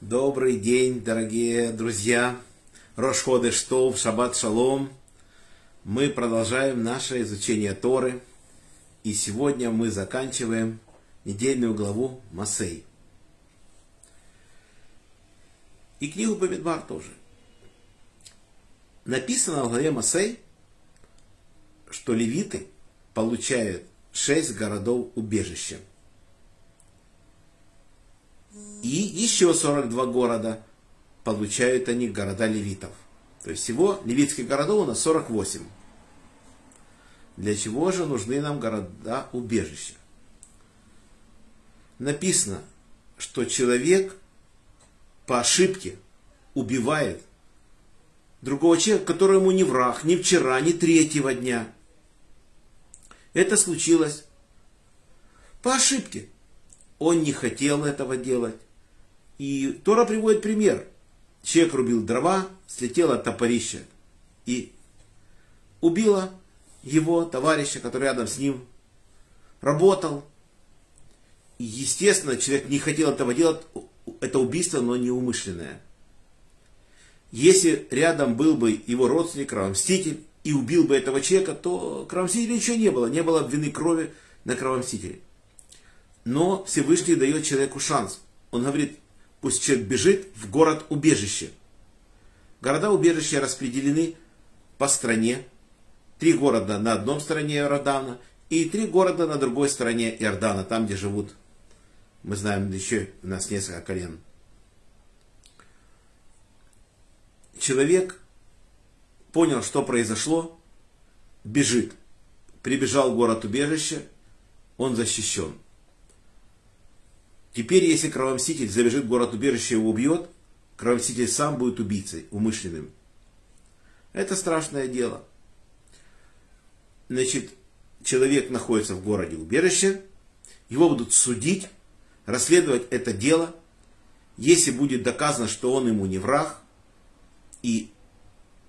Добрый день, дорогие друзья. Рошходы Штов, Шаббат Шалом. Мы продолжаем наше изучение Торы. И сегодня мы заканчиваем недельную главу Масей. И книгу Бамидбар тоже. Написано в главе Масей, что левиты получают шесть городов убежища. И еще 42 города получают они города левитов. То есть всего левитских городов у нас 48. Для чего же нужны нам города убежища? Написано, что человек по ошибке убивает другого человека, который ему не враг, ни вчера, ни третьего дня. Это случилось по ошибке. Он не хотел этого делать. И Тора приводит пример. Человек рубил дрова, слетело топорище и убило его товарища, который рядом с ним работал. И, естественно, человек не хотел этого делать, это убийство, но не умышленное. Если рядом был бы его родственник, кровомститель, и убил бы этого человека, то кровомстителя ничего не было, не было вины крови на кровомстителе. Но Всевышний дает человеку шанс. Он говорит, пусть человек бежит в город-убежище. Города-убежища распределены по стране. Три города на одном стороне Иордана и три города на другой стороне Иордана, там, где живут, мы знаем, еще у нас несколько колен. Человек понял, что произошло, бежит. Прибежал в город-убежище, он защищен. Теперь, если кровомститель забежит в город-убежище и его убьет, кровомститель сам будет убийцей, умышленным. Это страшное дело. Значит, человек находится в городе-убежище, его будут судить, расследовать это дело. Если будет доказано, что он ему не враг, и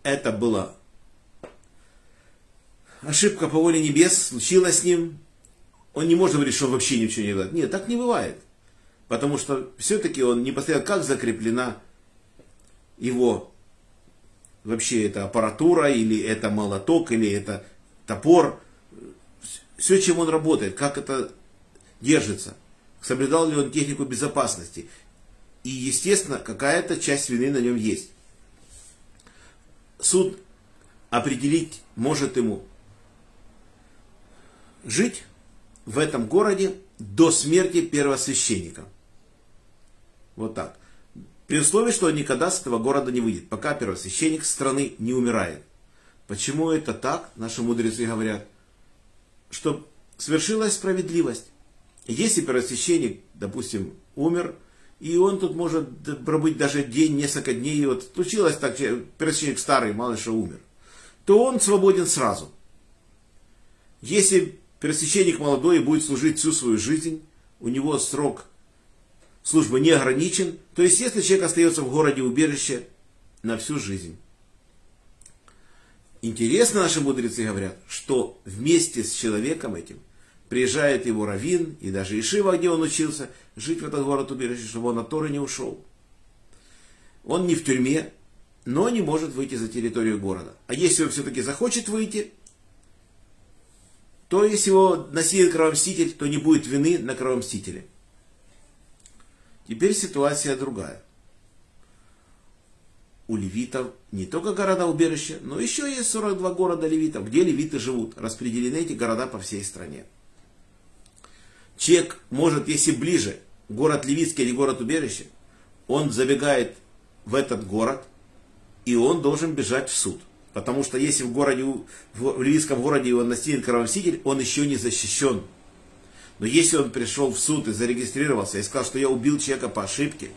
это была ошибка по воле небес, случилась с ним, он не может говорить, что он вообще ничего не делает. Нет, так не бывает. Потому что все-таки он непосредственно как закреплена его вообще это аппаратура, или это молоток, или это топор. Все, чем он работает, как это держится. Соблюдал ли он технику безопасности. И, естественно, какая-то часть вины на нем есть. Суд определить может ему жить в этом городе до смерти первосвященника. Вот так. При условии, что никогда с этого города не выйдет, пока первосвященник страны не умирает. Почему это так, наши мудрецы говорят? Что свершилась справедливость. Если первосвященник, допустим, умер, и он тут может пробыть даже день, несколько дней, и вот случилось так, первосвященник старый, мало что умер, то он свободен сразу. Если первосвященник молодой будет служить всю свою жизнь, у него срок службы не ограничен, то есть если человек остается в городе убежище на всю жизнь. Интересно, наши мудрецы говорят, что вместе с человеком этим приезжает его раввин и даже Ишива, где он учился, жить в этот город убежище, чтобы он от Торы не ушел. Он не в тюрьме, но не может выйти за территорию города. А если он все-таки захочет выйти, то если его насилует кровомститель, то не будет вины на кровомстителе. Теперь ситуация другая. У левитов не только города-убежища, но еще есть 42 города левитов, где левиты живут. Распределены эти города по всей стране. Человек может, если ближе, город Левитский или город-убежище, он забегает в этот город, и он должен бежать в суд. Потому что если в, городе, в Ливийском городе его настигнет кровоситель, он еще не защищен. Но если он пришел в суд и зарегистрировался и сказал, что я убил человека по ошибке,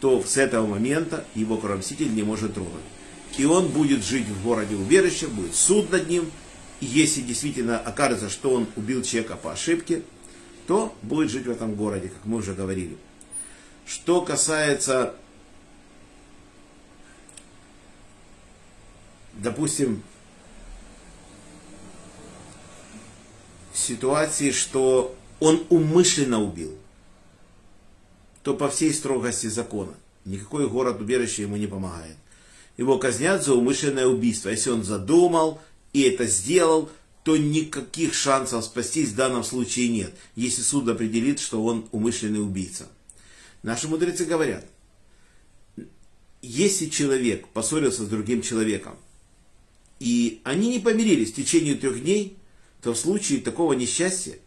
то с этого момента его кровоситель не может трогать. И он будет жить в городе убежище, будет суд над ним. И если действительно окажется, что он убил человека по ошибке, то будет жить в этом городе, как мы уже говорили. Что касается, допустим, ситуации, что он умышленно убил, то по всей строгости закона никакой город-убежище ему не помогает. Его казнят за умышленное убийство. Если он задумал и это сделал, то никаких шансов спастись в данном случае нет, если суд определит, что он умышленный убийца. Наши мудрецы говорят, если человек поссорился с другим человеком, и они не помирились в течение трех дней, то в случае такого несчастья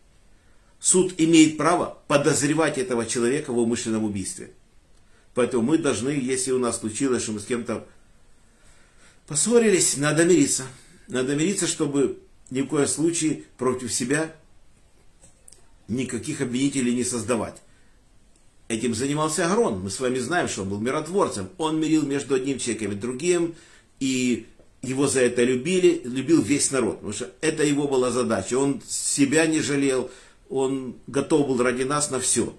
суд имеет право подозревать этого человека в умышленном убийстве. Поэтому мы должны, если у нас случилось, что мы с кем-то поссорились, надо мириться. Надо мириться, чтобы ни в коем случае против себя никаких обвинителей не создавать. Этим занимался Агрон. Мы с вами знаем, что он был миротворцем. Он мирил между одним человеком и другим, и его за это любили, любил весь народ. Потому что это его была задача. Он себя не жалел, он готов был ради нас на все.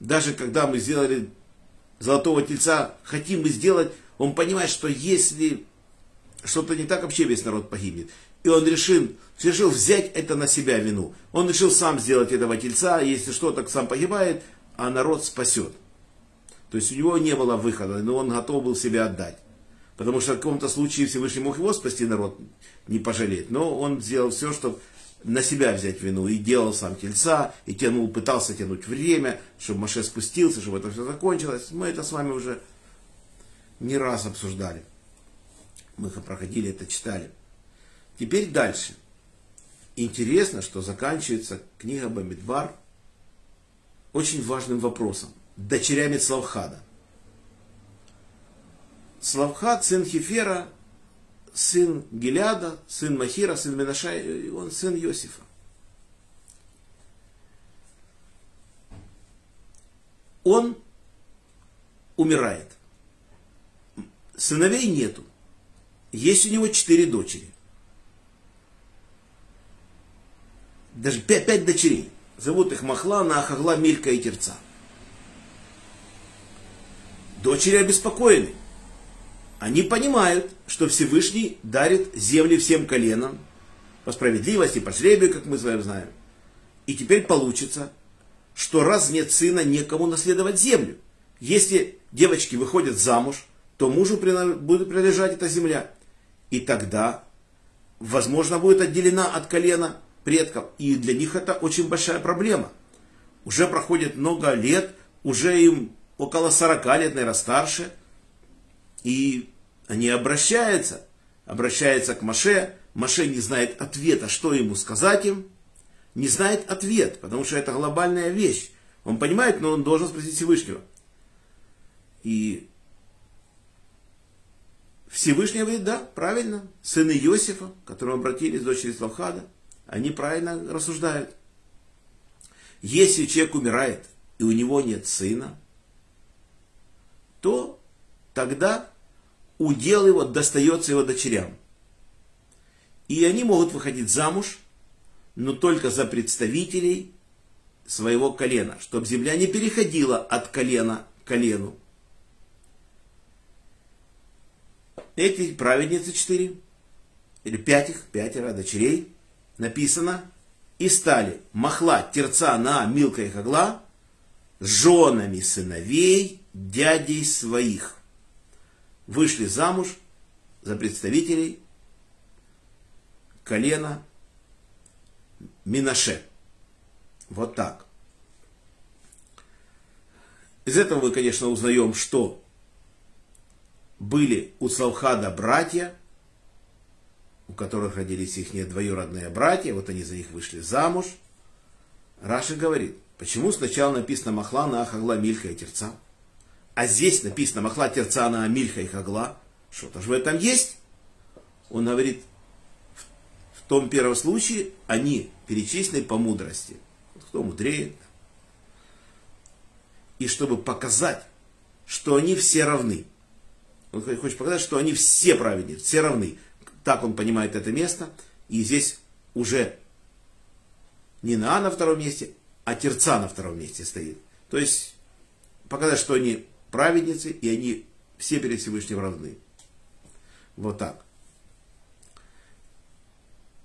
Даже когда мы сделали золотого тельца, хотим мы сделать, он понимает, что если что-то не так, вообще весь народ погибнет. И он решил, решил взять это на себя вину. Он решил сам сделать этого тельца, если что, так сам погибает, а народ спасет. То есть у него не было выхода, но он готов был себя отдать. Потому что в каком-то случае Всевышний мог его спасти, народ не пожалеть. Но он сделал все, чтобы на себя взять вину. И делал сам тельца, и тянул, пытался тянуть время, чтобы Маше спустился, чтобы это все закончилось. Мы это с вами уже не раз обсуждали. Мы проходили это, читали. Теперь дальше. Интересно, что заканчивается книга Бамидбар очень важным вопросом. Дочерями Славхада. Славхад, сын Хефера, сын Гиляда, сын Махира, сын Менаша, он сын Иосифа. Он умирает. Сыновей нету. Есть у него четыре дочери. Даже пять, пять дочерей. Зовут их Махлана, Ахагла, Милька и Терца. Дочери обеспокоены. Они понимают, что Всевышний дарит земли всем коленам, по справедливости, по жребию, как мы с вами знаем. И теперь получится, что раз нет сына, некому наследовать землю. Если девочки выходят замуж, то мужу будет принадлежать эта земля. И тогда, возможно, будет отделена от колена предков. И для них это очень большая проблема. Уже проходит много лет, уже им около 40 лет, наверное, старше. И они обращаются, обращаются к Маше. Маше не знает ответа, что ему сказать им. Не знает ответ, потому что это глобальная вещь. Он понимает, но он должен спросить Всевышнего. И Всевышний говорит, да, правильно, сыны Иосифа, к которому обратились, дочери Славхада, они правильно рассуждают. Если человек умирает, и у него нет сына, то тогда удел его достается его дочерям. И они могут выходить замуж, но только за представителей своего колена, чтобы земля не переходила от колена к колену. Эти праведницы четыре, или пять их, пятеро дочерей, написано, и стали Махла, Терца, На, Милка и Хагла женами сыновей дядей своих. Вышли замуж за представителей колена Минаше. Вот так. Из этого мы, конечно, узнаем, что были у Салхада братья, у которых родились их двоюродные братья, вот они за них вышли замуж. Раши говорит, почему сначала написано Махла на Ахагла, Мильха и Терца, а здесь написано Махла, Терца на Мильха и Хагла, что-то же в этом есть. Он говорит, в том первом случае они перечислены по мудрости. Кто мудрее. И чтобы показать, что они все равны. Он хочет показать, что они все праведные, все равны. Так он понимает это место. И здесь уже не на на втором месте, а терца на втором месте стоит. То есть показать, что они праведницы, и они все перед Всевышним равны. Вот так.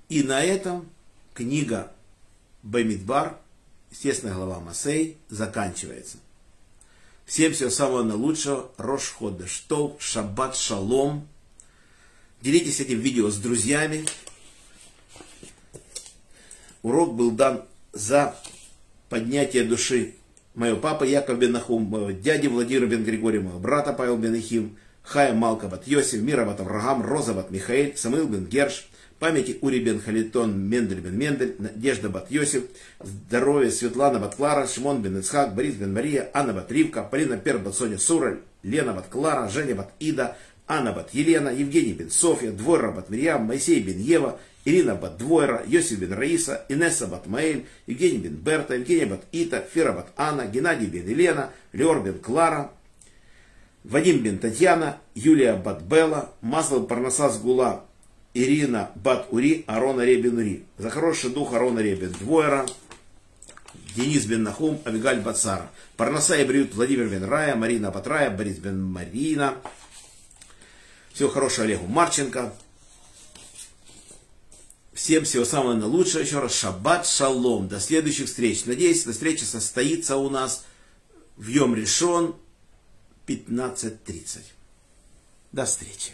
И на этом книга Бамидбар, естественно, глава Масей, заканчивается. Всем всего самого наилучшего. Рош Ходештов, Шаббат Шалом. Делитесь этим видео с друзьями. Урок был дан за поднятие души моего папы Яков бен Нахум, моего дяди Владимира бен Григория, моего брата Павел бен Ихим, Хая Малка Йосиф, Мира бат Авраам, Роза Михаил, Самуил бен Герш, памяти Ури бен Халитон, Мендель бен Мендель, Надежда бат Йосиф, здоровье Светлана бат Клара, Шимон бен Ицхак, Борис бен Мария, Анна бат Ривка, Полина Пер бат Соня Сура, Лена бат Клара, Женя бат Ида, Анна бат Елена, Евгений бен Софья, Двойра бат Мирьям, Моисей бен Ева, Ирина бат Двойра, Йосиф бен Раиса, Инесса бат Маэль, Евгений бен Берта, Евгения бат Ита, Фера бат Анна, Геннадий бен Елена, Леор бен Клара, Вадим бен Татьяна, Юлия бат Белла, Масло Парнасас Гула, Ирина бат Ури, Арона Ребен Ури. За хороший дух Арона Ребен Двойра, Денис бен Нахум, Авигаль Бацара. Парнаса и Бриют, Владимир бен Рая, Марина Батрая, Борис бен Марина. Всего хорошего Олегу Марченко. Всем всего самого наилучшего. Еще раз шаббат шалом. До следующих встреч. Надеюсь, эта встреча состоится у нас в Йом Решон 15.30. До встречи.